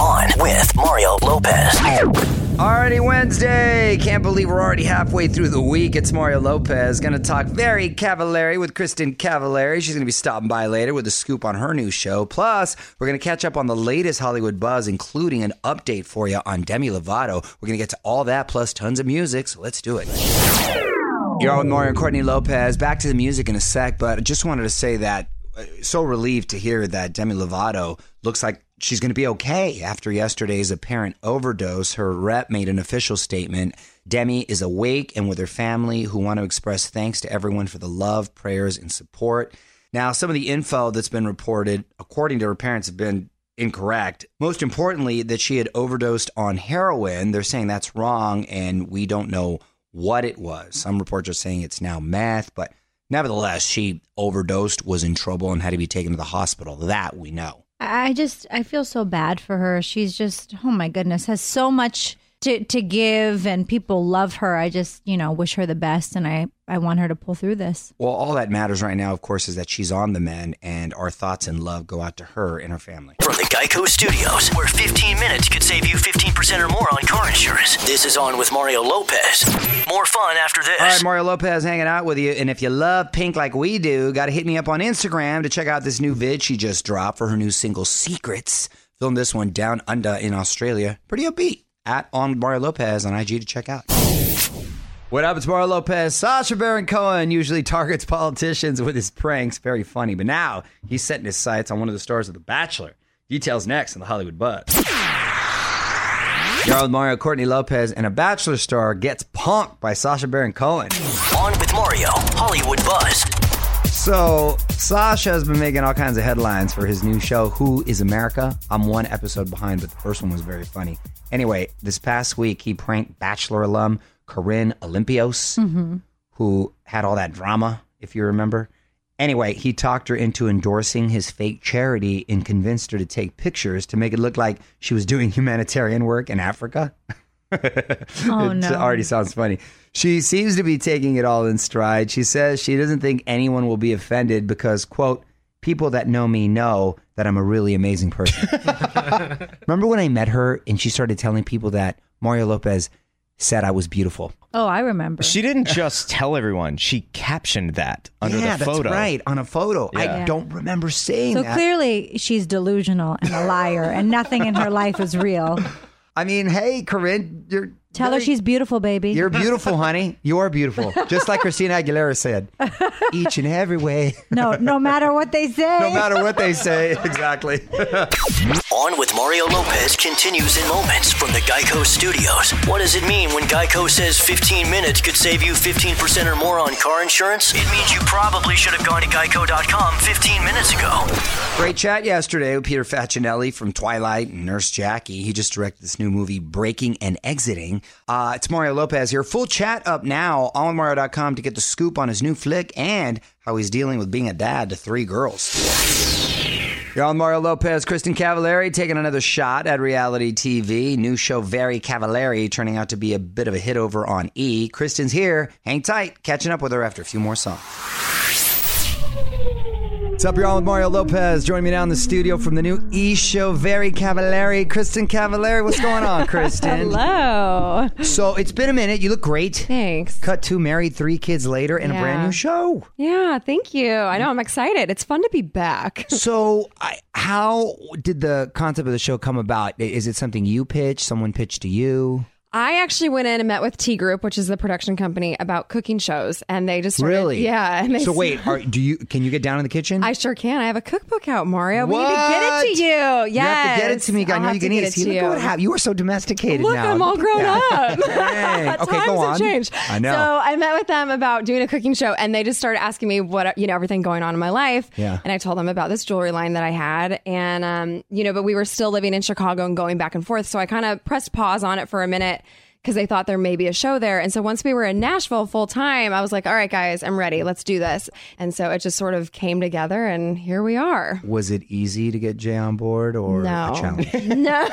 On with Mario Lopez. Already Wednesday. Can't believe we're already halfway through the week. It's Mario Lopez. Going to talk very Cavallari with Kristin Cavallari. She's going to be stopping by later with a scoop on her new show. Plus, we're going to catch up on the latest Hollywood buzz, including an update for you on Demi Lovato. We're going to get to all that plus tons of music. So let's do it. You're on with Mario and Courtney Lopez. Back to the music in a sec, but I just wanted to say that uh, so relieved to hear that Demi Lovato looks like she's going to be okay after yesterday's apparent overdose. Her rep made an official statement. Demi is awake and with her family, who want to express thanks to everyone for the love, prayers, and support. Now, some of the info that's been reported, according to her parents, have been incorrect. Most importantly, that she had overdosed on heroin. They're saying that's wrong, and we don't know what it was. Some reports are saying it's now meth, but nevertheless, she overdosed, was in trouble, and had to be taken to the hospital. That we know. I just I feel so bad for her. She's just oh my goodness, has so much to to give and people love her. I just, you know, wish her the best and I I want her to pull through this. Well, all that matters right now, of course, is that she's on the mend, and our thoughts and love go out to her and her family. From the Geico Studios, where 15 minutes could save you 15% or more on car insurance. This is On with Mario Lopez. More fun after this. All right, Mario Lopez hanging out with you. And if you love Pink like we do, got to hit me up on Instagram to check out this new vid she just dropped for her new single Secrets. Filmed this one down under in Australia. Pretty upbeat. At On Mario Lopez on IG to check out. What up? It's Mario Lopez. Sacha Baron Cohen usually targets politicians with his pranks. Very funny. But now he's setting his sights on one of the stars of The Bachelor. Details next on the Hollywood Buzz. With Mario Courtney Lopez, and a Bachelor star gets punked by Sacha Baron Cohen. On with Mario, Hollywood Buzz. So, Sacha has been making all kinds of headlines for his new show, Who is America? I'm one episode behind, but the first one was very funny. Anyway, this past week, he pranked Bachelor alum Corinne Olympios, mm-hmm. who had all that drama, if you remember. Anyway, he talked her into endorsing his fake charity and convinced her to take pictures to make it look like she was doing humanitarian work in Africa. Oh It no. already sounds funny. She seems to be taking it all in stride. She says she doesn't think anyone will be offended because, quote, people that know me know that I'm a really amazing person. Remember when I met her and she started telling people that Mario Lopez said I was beautiful? Oh, I remember. She didn't just tell everyone; she captioned that under yeah, the photo. that's right. On a photo. I Yeah. don't remember saying so that. clearly she's delusional and a liar and nothing in her life is real. I mean, hey, Corinne, you're Tell her she's beautiful, baby. You're beautiful, honey. You're beautiful. Just like Christina Aguilera said. Each and every way. no, no matter what they say. No matter what they say. Exactly. On with Mario Lopez continues in moments from the Geico Studios. What does it mean when Geico says 15 minutes could save you 15% or more on car insurance? It means you probably should have gone to geico.com 15 minutes ago. Great chat yesterday with Peter Facinelli from Twilight and Nurse Jackie. He just directed this new movie, Breaking and Exiting. Uh, it's Mario Lopez here. Full chat up now on Mario.com to get the scoop on his new flick and how he's dealing with being a dad to three girls. You're on Mario Lopez, Kristin Cavallari taking another shot at reality TV. New show Very Cavallari turning out to be a bit of a hit over on E. Kristin's here. Hang tight. Catching up with her after a few more songs. What's up, y'all? With Mario Lopez joining me now in the studio from the new E show, Very Cavallari. Kristin Cavallari, what's going on, Kristin? Hello. So it's been a minute. You look great. Thanks. Cut two, married, three kids later, and a brand new show. Yeah, thank you. I know I'm excited. It's fun to be back. So, I, how did the concept of the show come about? Is it something you pitched? Someone pitched to you? I actually went in and met with T Group, which is the production company, about cooking shows, and they just started, Really? yeah. And they So wait, are, do you? Can you get down in the kitchen? I sure can. I have a cookbook out, Mario. We need to get it to you. Yes. You have to get it to me. I know you can eat See, look at what happened. You are so domesticated Look, now. I'm all grown up. Okay, Times go on. have changed. I know. So I met with them about doing a cooking show, and they just started asking me what you know everything going on in my life. Yeah. And I told them about this jewelry line that I had, and um, you know, but we were still living in Chicago and going back and forth. So I kind of pressed pause on it for a minute. Because they thought there may be a show there. And so once we were in Nashville full time, I was like, all right, guys, I'm ready. Let's do this. And so it just sort of came together, and here we are. Was it easy to get Jay on board or No. a challenge? No,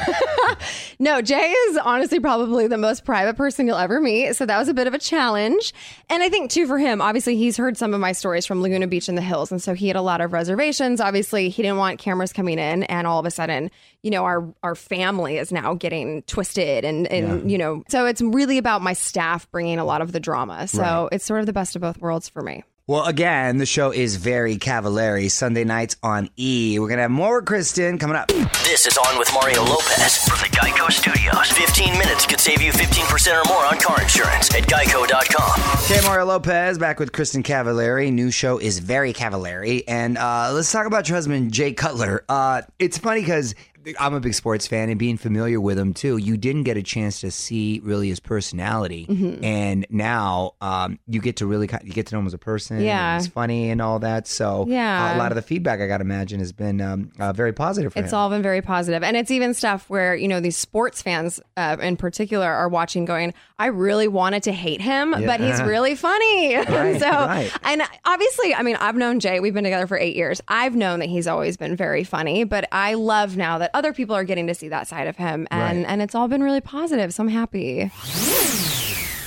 no. Jay is honestly probably the most private person you'll ever meet. So that was a bit of a challenge. And I think too for him, obviously he's heard some of my stories from Laguna Beach in the hills, and so he had a lot of reservations. Obviously, he didn't want cameras coming in, and all of a sudden, you know, our our family is now getting twisted, and and you know, so it's really about my staff bringing a lot of the drama. So it's sort of the best of both worlds for me. Well, again, the show is very Cavallari. Sunday nights on E. We're going to have more with Kristin coming up. This is On with Mario Lopez from the Geico Studios. 15 minutes could save you 15% or more on car insurance at geico.com. Okay, Mario Lopez back with Kristin Cavallari. New show is very Cavallari. And uh, let's talk about your husband, Jay Cutler. Uh, it's funny because I'm a big sports fan and being familiar with him too, you didn't get a chance to see really his personality. Mm-hmm. And now um, you get to really you get to know him as a person. Yeah. He's funny and all that. So Yeah. uh, a lot of the feedback I got to imagine has been um, uh, very positive for It's him. all been very positive. And it's even stuff where, you know, these sports fans uh, in particular are watching going, I really wanted to hate him, but he's really funny. Right, so, right. and obviously, I mean, I've known Jay, we've been together for eight years. I've known that he's always been very funny, but I love now that other people are getting to see that side of him. And, Right. and it's all been really positive. So I'm happy.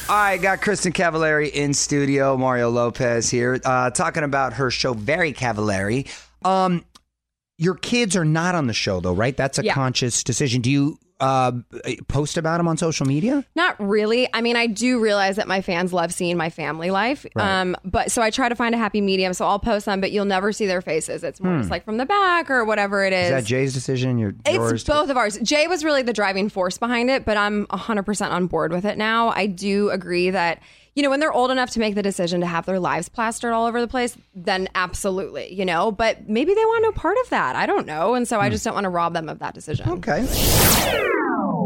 All right, got Kristin Cavallari in studio. Mario Lopez here, uh, talking about her show, Very Cavallari. Um, your kids are not on the show, though, right? That's a Yeah. conscious decision. Do you uh, post about them on social media? Not really. I mean, I do realize that my fans love seeing my family life. Um, but so I try to find a happy medium. So I'll post them, but you'll never see their faces. It's more just like from the back or whatever it is. Hmm. Is that Jay's decision? Your yours? It's both of ours. Jay was really the driving force behind it, but I'm 100% on board with it now. I do agree that, you know, when they're old enough to make the decision to have their lives plastered all over the place, then absolutely, you know, but maybe they want no part of that. I don't know. And so I just don't want to rob them of that decision. Okay.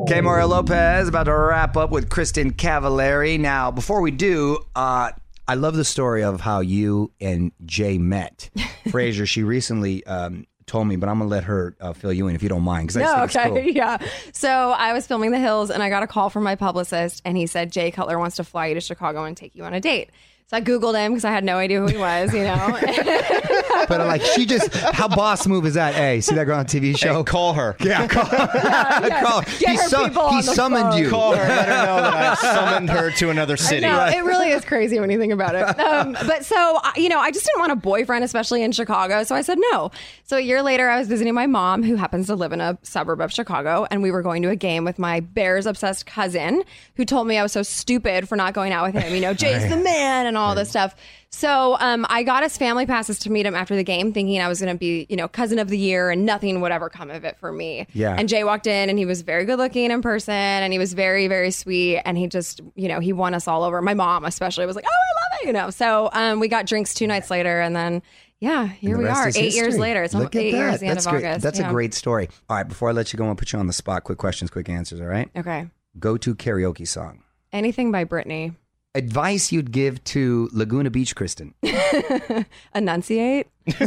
Okay, Mario Lopez about to wrap up with Kristin Cavallari. Now, before we do, uh, I love the story of how you and Jay met. Fraser, she recently um, told me, but I'm gonna let her uh, fill you in if you don't mind, because No, okay, cool. yeah. So I was filming The Hills, and I got a call from my publicist, and he said Jay Cutler wants to fly you to Chicago and take you on a date. So I googled him because I had no idea who he was, you know. But I'm like, she just how boss move is that? Hey, see that girl on TV show? Hey, call her. yeah, call, call. Get he her sum- people he on the summoned phone. you. Call her. Let her know that I summoned her to another city. No, it really is crazy when you think about it. Um, but so, you know, I just didn't want a boyfriend, especially in Chicago. So I said no. So a year later, I was visiting my mom, who happens to live in a suburb of Chicago, and we were going to a game with my Bears obsessed cousin, who told me I was so stupid for not going out with him. You know, Jay's the man and all this stuff. So um, I got his family passes to meet him after the game, thinking I was going to be, you know, cousin of the year, and nothing would ever come of it for me. Yeah. And Jay walked in, and he was very good looking in person, and he was very, very sweet, and he just, you know, he won us all over. My mom, especially, was like, "Oh, I love it," you know. So um, we got drinks two nights later, and then yeah, here we are, eight years later. It's Look almost eight that. years, the end That's of great. August. That's Yeah. a great story. All right, before I let you go, I'm gonna put you on the spot. Quick questions, quick answers. All right. Okay. Go to karaoke song. Anything by Britney. Advice you'd give to Laguna Beach, Kristin. Enunciate. That's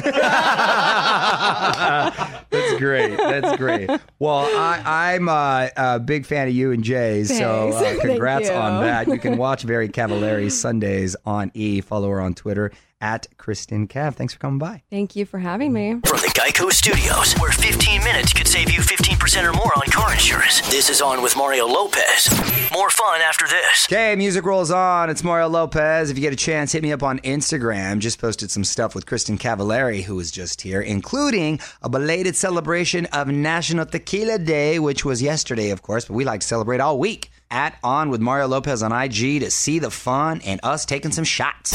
great. That's great. Well, I, I'm uh, a big fan of you and Jay, so uh, congrats on that. You can watch Very Cavallari Sundays on E. Follow her on Twitter at Kristin Cav. Thanks for coming by. Thank you for having me. From the Geico Studios, where 15 minutes could save you 15% or more on car insurance. This is On with Mario Lopez. More fun after this. Okay, music rolls on. It's Mario Lopez. If you get a chance, hit me up on Instagram. Just posted some stuff with Kristin Cavallari, who was just here, including a belated celebration of National Tequila Day, which was yesterday, of course, but we like to celebrate all week. At On with Mario Lopez on IG to see the fun and us taking some shots.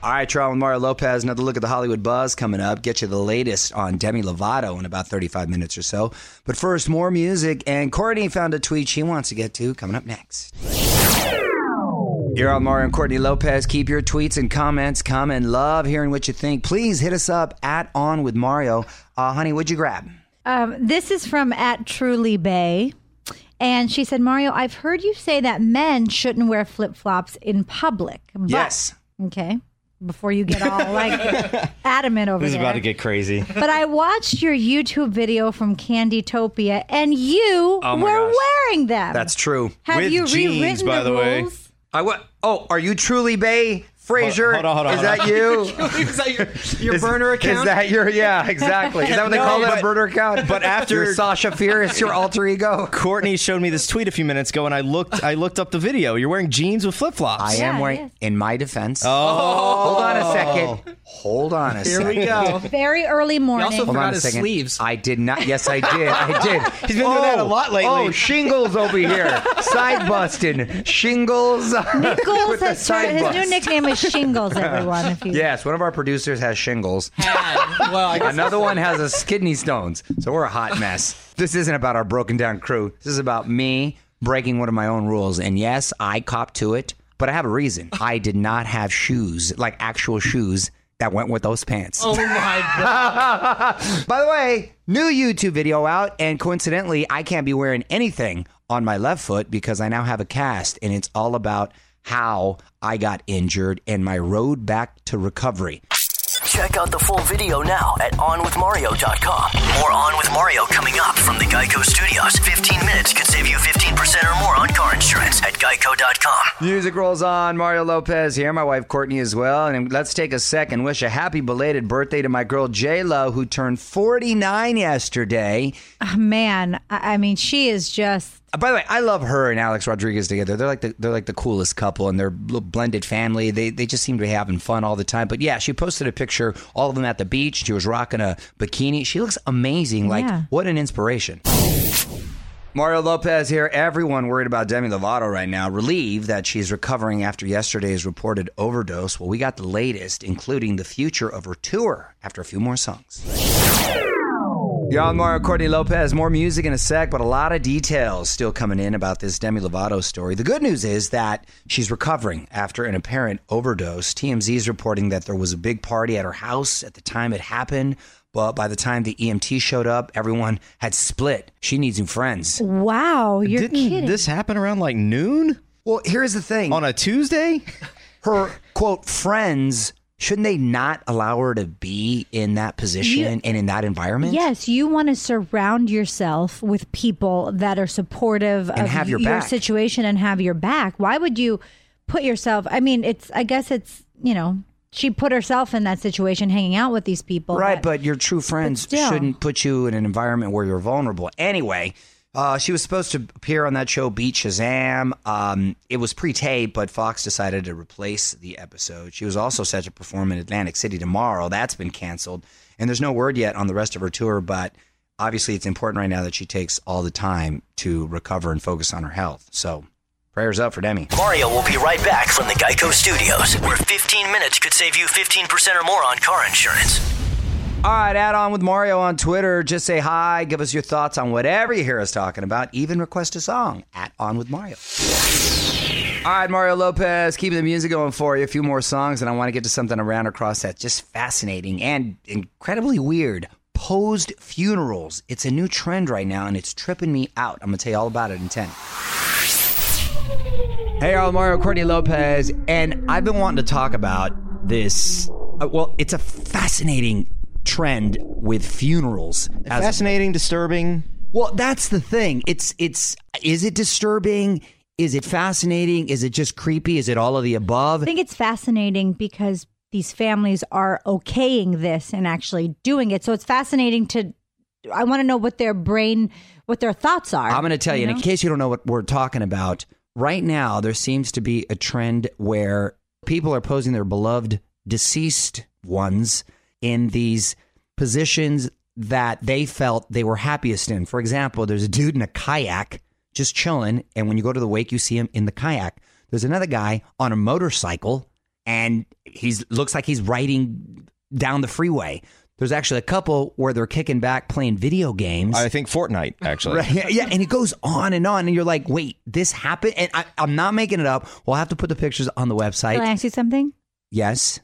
All right, Trial with Mario Lopez. Another look at the Hollywood buzz coming up. Get you the latest on Demi Lovato in about 35 minutes or so. But first, more music. And Courtney found a tweet she wants to get to coming up next. You're on Mario and Courtney Lopez. Keep your tweets and comments coming. Love hearing what you think. Please hit us up at On with Mario. Uh, honey, what'd you grab? Um, this is from at Truly Bay. And she said, Mario, I've heard you say that men shouldn't wear flip flops in public. But, Yes. Okay. Before you get all like adamant over This is there. about to get crazy. but I watched your YouTube video from Candytopia, and you Oh were gosh. wearing them. That's true. Have With you jeans, rewritten by the, the way. rules? I what? Oh, are you truly Bay Frazier? Hold on, hold on, Is that you? Is that your, your Is- burner account? Is that your? Yeah, exactly. Is that what they No, call it? A burner account? but after- your Sasha Fierce, your alter ego. Courtney showed me this tweet a few minutes ago, and I looked. I looked up the video. You're wearing jeans with flip flops. I am it wearing. is. In my defense. Oh, Hold on a second. Hold on a Here second. we go. Very early He morning. also Hold on forgot a his second. sleeves. I did not. Yes, I did. I did. He's been doing that a oh, lot lately. Oh, shingles over here. Side busting. Shingles. Shingles With the has started, his new nickname is Shingles. Everyone, if you Yes, one of our producers has shingles. Had. Well, I guess Another one has a kidney stones. So we're a hot mess. This isn't about our broken down crew. This is about me breaking one of my own rules. And yes, I cop to it, but I have a reason. I did not have shoes, like actual shoes that went with those pants. Oh my god. By the way, new YouTube video out, and coincidentally, I can't be wearing anything on my left foot because I now have a cast, and it's all about how I got injured and my road back to recovery. Check out the full video now at OnWithMario.com. More On With Mario coming up from the Geico Studios. 15 minutes could save you 15% or more on car insurance at Geico.com. Music rolls on. Mario Lopez here, my wife Courtney as well. And let's take a second, wish a happy belated birthday to my girl J Lo, who turned 49 yesterday. Ah, man, I, I mean, she is just Uh, by the way, I love her and Alex Rodriguez together. They're like the they're like the coolest couple, and they're blended family. They they just seem to be having fun all the time. But yeah, she posted a picture, all of them at the beach. She was rocking a bikini. She looks amazing. Like Yeah. what an inspiration. Mario Lopez here. Everyone worried about Demi Lovato right now, relieved that she's recovering after yesterday's reported overdose. Well, we got the latest, including the future of her tour after a few more songs. You're on Mario Courtney Lopez. More music in a sec, but a lot of details still coming in about this Demi Lovato story. The good news is that she's recovering after an apparent overdose. TMZ is reporting that there was a big party at her house at the time it happened, but by the time the EMT showed up, everyone had split. She needs new friends. wow. You're Didn't kidding. this happen around like noon Well, here's the thing on a Tuesday? her quote friends. Shouldn't they not allow her to be in that position and in that environment? Yes, you want to surround yourself with people that are supportive of have your your situation and have your back. Why would you put yourself? I mean, it's. I guess it's. You know, she put herself in that situation, hanging out with these people. Right, that- but your true friends shouldn't put you in an environment where you're vulnerable. Anyway, uh, she was supposed to appear on that show, Beat Shazam. Um, it was pre-taped, but Fox decided to replace the episode. She was also set to perform in Atlantic City tomorrow. That's been canceled, and there's no word yet on the rest of her tour. But obviously, it's important right now that she takes all the time to recover and focus on her health. So, prayers up for Demi. Mario will be right back from the Geico Studios, where 15 minutes could save you 15% or more on car insurance. All right, add on with Mario on Twitter. Just say hi, give us your thoughts on whatever you hear us talking about. Even request a song at On with Mario. All right, Mario Lopez, keeping the music going for you. A few more songs, and I want to get to something around across that's just fascinating and incredibly weird. Posed funerals. It's a new trend right now, and it's tripping me out. I'm going to tell you all about it in 10. Hey, all Mario Courtney Lopez, and I've been wanting to talk about this. Uh, well, it's a fascinating trend with funerals. as- Fascinating, disturbing. well, that's the thing. It's it's is it disturbing? Is it fascinating? Is it just creepy? Is it all of the above? I think it's fascinating because these families are okaying this and actually doing it. So it's fascinating to. I want to know what their brain, what their thoughts are. I'm going to tell you, and in case you don't know what we're talking about, right now there seems to be a trend where people are posing their beloved deceased ones in these positions that they felt they were happiest in. For example, there's a dude in a kayak just chilling, and when you go to the wake, you see him in the kayak. There's another guy on a motorcycle, and he's looks like he's riding down the freeway. There's actually a couple where they're kicking back playing video games. I think Fortnite actually. Right. Yeah, yeah, and it goes on and on, and you're like, wait, this happened? And I, I'm not making it up. We'll have to put the pictures on the website. Can I ask you something? Yes.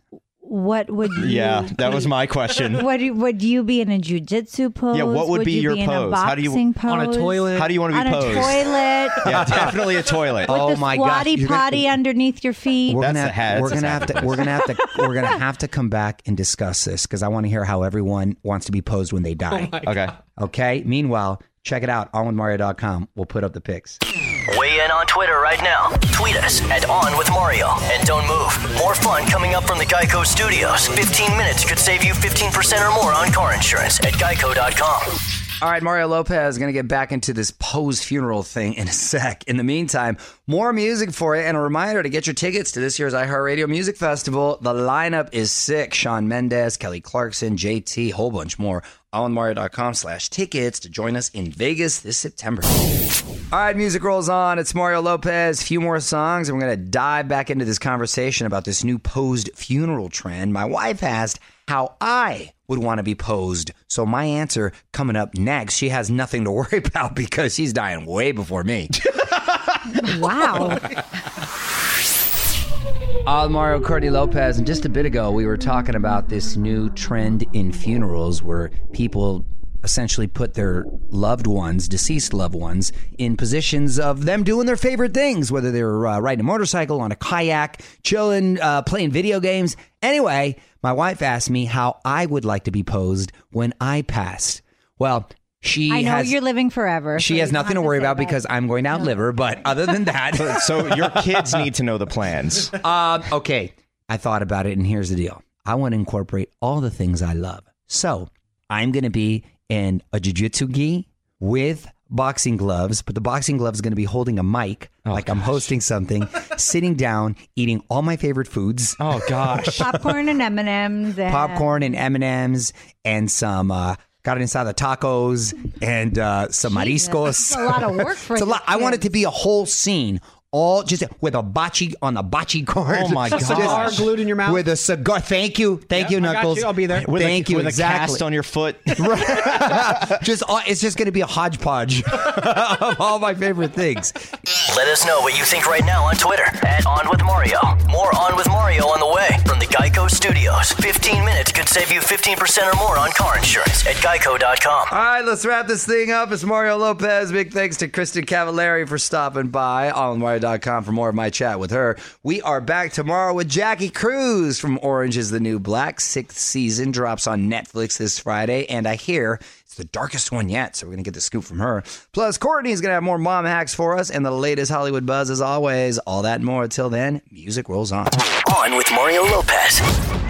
What would you? Yeah, that was my question. Would you, would you be in a jujitsu pose? Yeah, what would be you your be in pose? A How do you- boxing On a toilet? How do you want to On be a posed? toilet. Yeah, definitely a toilet. With Oh the my god squatty you're gonna- potty underneath your feet. We're That's gonna the hat. We're That's gonna have to. We're gonna have to. We're gonna have to come back and discuss this because I want to hear how everyone wants to be posed when they oh die. Okay. okay. Meanwhile, check it out onwithmario.com. We'll put up the pics. In on Twitter right now. Tweet us at On With Mario. And don't move. More fun coming up from the Geico Studios. 15 minutes could save you 15% or more on car insurance at geico.com. All right, Mario Lopez going to get back into this pose funeral thing in a sec. In the meantime, more music for you and a reminder to get your tickets to this year's iHeartRadio Music Festival. The lineup is sick. Shawn Mendes, Kelly Clarkson, JT, whole bunch more. OnMario.com slash tickets to join us in Vegas this September. All right, music rolls on. It's Mario Lopez. A Few more songs, and we're going to dive back into this conversation about this new posed funeral trend. My wife asked how I would want to be posed. So my answer coming up next. She has nothing to worry about because she's dying way before me. Wow. All Mario Courtney Lopez, and just a bit ago, we were talking about this new trend in funerals where people essentially put their loved ones, deceased loved ones, in positions of them doing their favorite things, whether they were uh, riding a motorcycle, on a kayak, chilling, uh, playing video games. Anyway, my wife asked me how I would like to be posed when I passed. Well, she I know has you're living forever. she so has nothing to worry say about that. because I'm going to outlive her. But other than that, So your kids need to know the plans. um, okay, I thought about it, and here's the deal. I want to incorporate all the things I love. So I'm going to be in a jujitsu gi with boxing gloves, but the boxing gloves is going to be holding a mic, like I'm hosting something, sitting down, eating all my favorite foods, Oh gosh. popcorn and M and M's popcorn and M and M's, and some. Uh, Got it inside the tacos and uh, some mariscos. That's a lot of work for It's a your lot. I want it to be a whole scene, all just with a bocce on the bocce card. Oh, my Just Cigar glued in your mouth? With a cigar. Thank you, thank you, I got Knuckles. you. I'll be there. With Thank a, you. With exactly. a cast on your foot. just all, it's just going to be a hodgepodge of all my favorite things. Let us know what you think right now on Twitter at On With Mario. More On With Mario on the way from the Geico Studios. 15 minutes could save you 15% or more on car insurance at geico.com. All right, let's wrap this thing up. It's Mario Lopez. Big thanks to Kristin Cavallari for stopping by. AllInWire.com for more of my chat with her. We are back tomorrow with Jackie Cruz from Orange is the New Black. Sixth season drops on Netflix this Friday, and I hear the darkest one yet, so we're going to get the scoop from her. Plus, Courtney's going to have more mom hacks for us and the latest Hollywood buzz as always. All that and more. Till then, music rolls on. On with Mario Lopez.